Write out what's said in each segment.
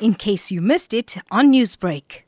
in case you missed it on Newsbreak.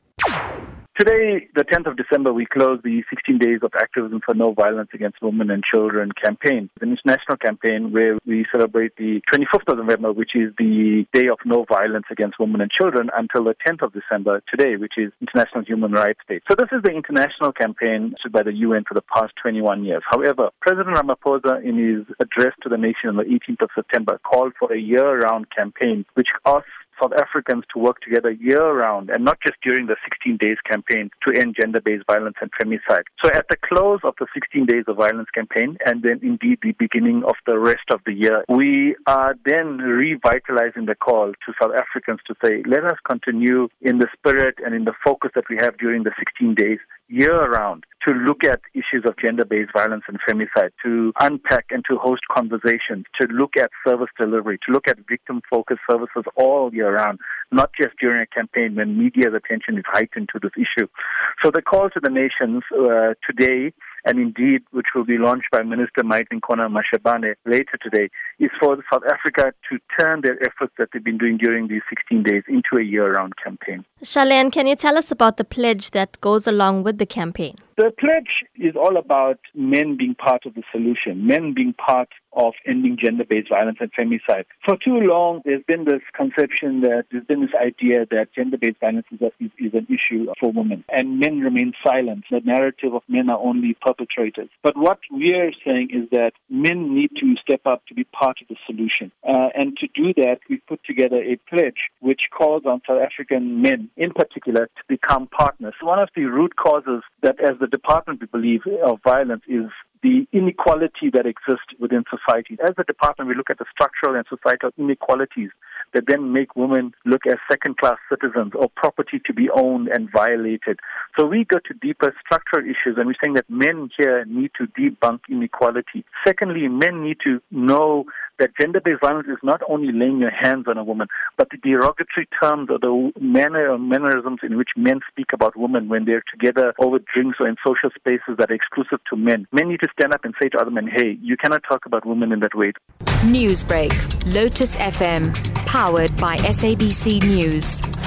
Today, the 10th of December, we close the 16 Days of Activism for No Violence Against Women and Children campaign, an international campaign where we celebrate the 25th of November, which is the Day of No Violence Against Women and Children, until the 10th of December today, which is International Human Rights Day. So this is the international campaign issued by the UN for the past 21 years. However, President Ramaphosa, in his address to the nation on the 18th of September, called for a year-round campaign, which asks South Africans to work together year round and not just during the 16 days campaign to end gender based violence and femicide. So at the close of the 16 days of violence campaign and then indeed the beginning of the rest of the year, we are then revitalizing the call to South Africans to say, let us continue in the spirit and in the focus that we have during the 16 days year round to look at issues of gender based violence and femicide, to unpack and to host conversations, to look at service delivery, to look at victim focused services all year round, not just during a campaign when media's attention is heightened to this issue. So the call to the nations uh, today and indeed which will be launched by Minister Maite Nkoana-Mashabane later today, is for South Africa to turn their efforts that they've been doing during these 16 days into a year-round campaign. Shalen, can you tell us about the pledge that goes along with the campaign? The pledge is all about men being part of the solution, men being part of ending gender-based violence and femicide. For too long, there's been this conception that there's been this idea that gender-based violence is, a, is, is an issue for women, and men remain silent. The narrative of men are only perpetrators. But what we're saying is that men need to step up to be part of the solution, uh, and to do that, we put together a pledge which calls on South African men, in particular, to become partners. One of the root causes that, as the department, we believe, of violence is the inequality that exists within society. As a department, we look at the structural and societal inequalities that then make women look as second class citizens or property to be owned and violated. So we go to deeper structural issues and we're saying that men here need to debunk inequality. Secondly, men need to know that gender based violence is not only laying your hands on a woman, but the derogatory terms or the manner or mannerisms in which men speak about women when they're together over drinks or in social spaces that are exclusive to men. Men need to stand up and say to other men, hey, you cannot talk about women in that way. Newsbreak, Lotus FM, powered by SABC News.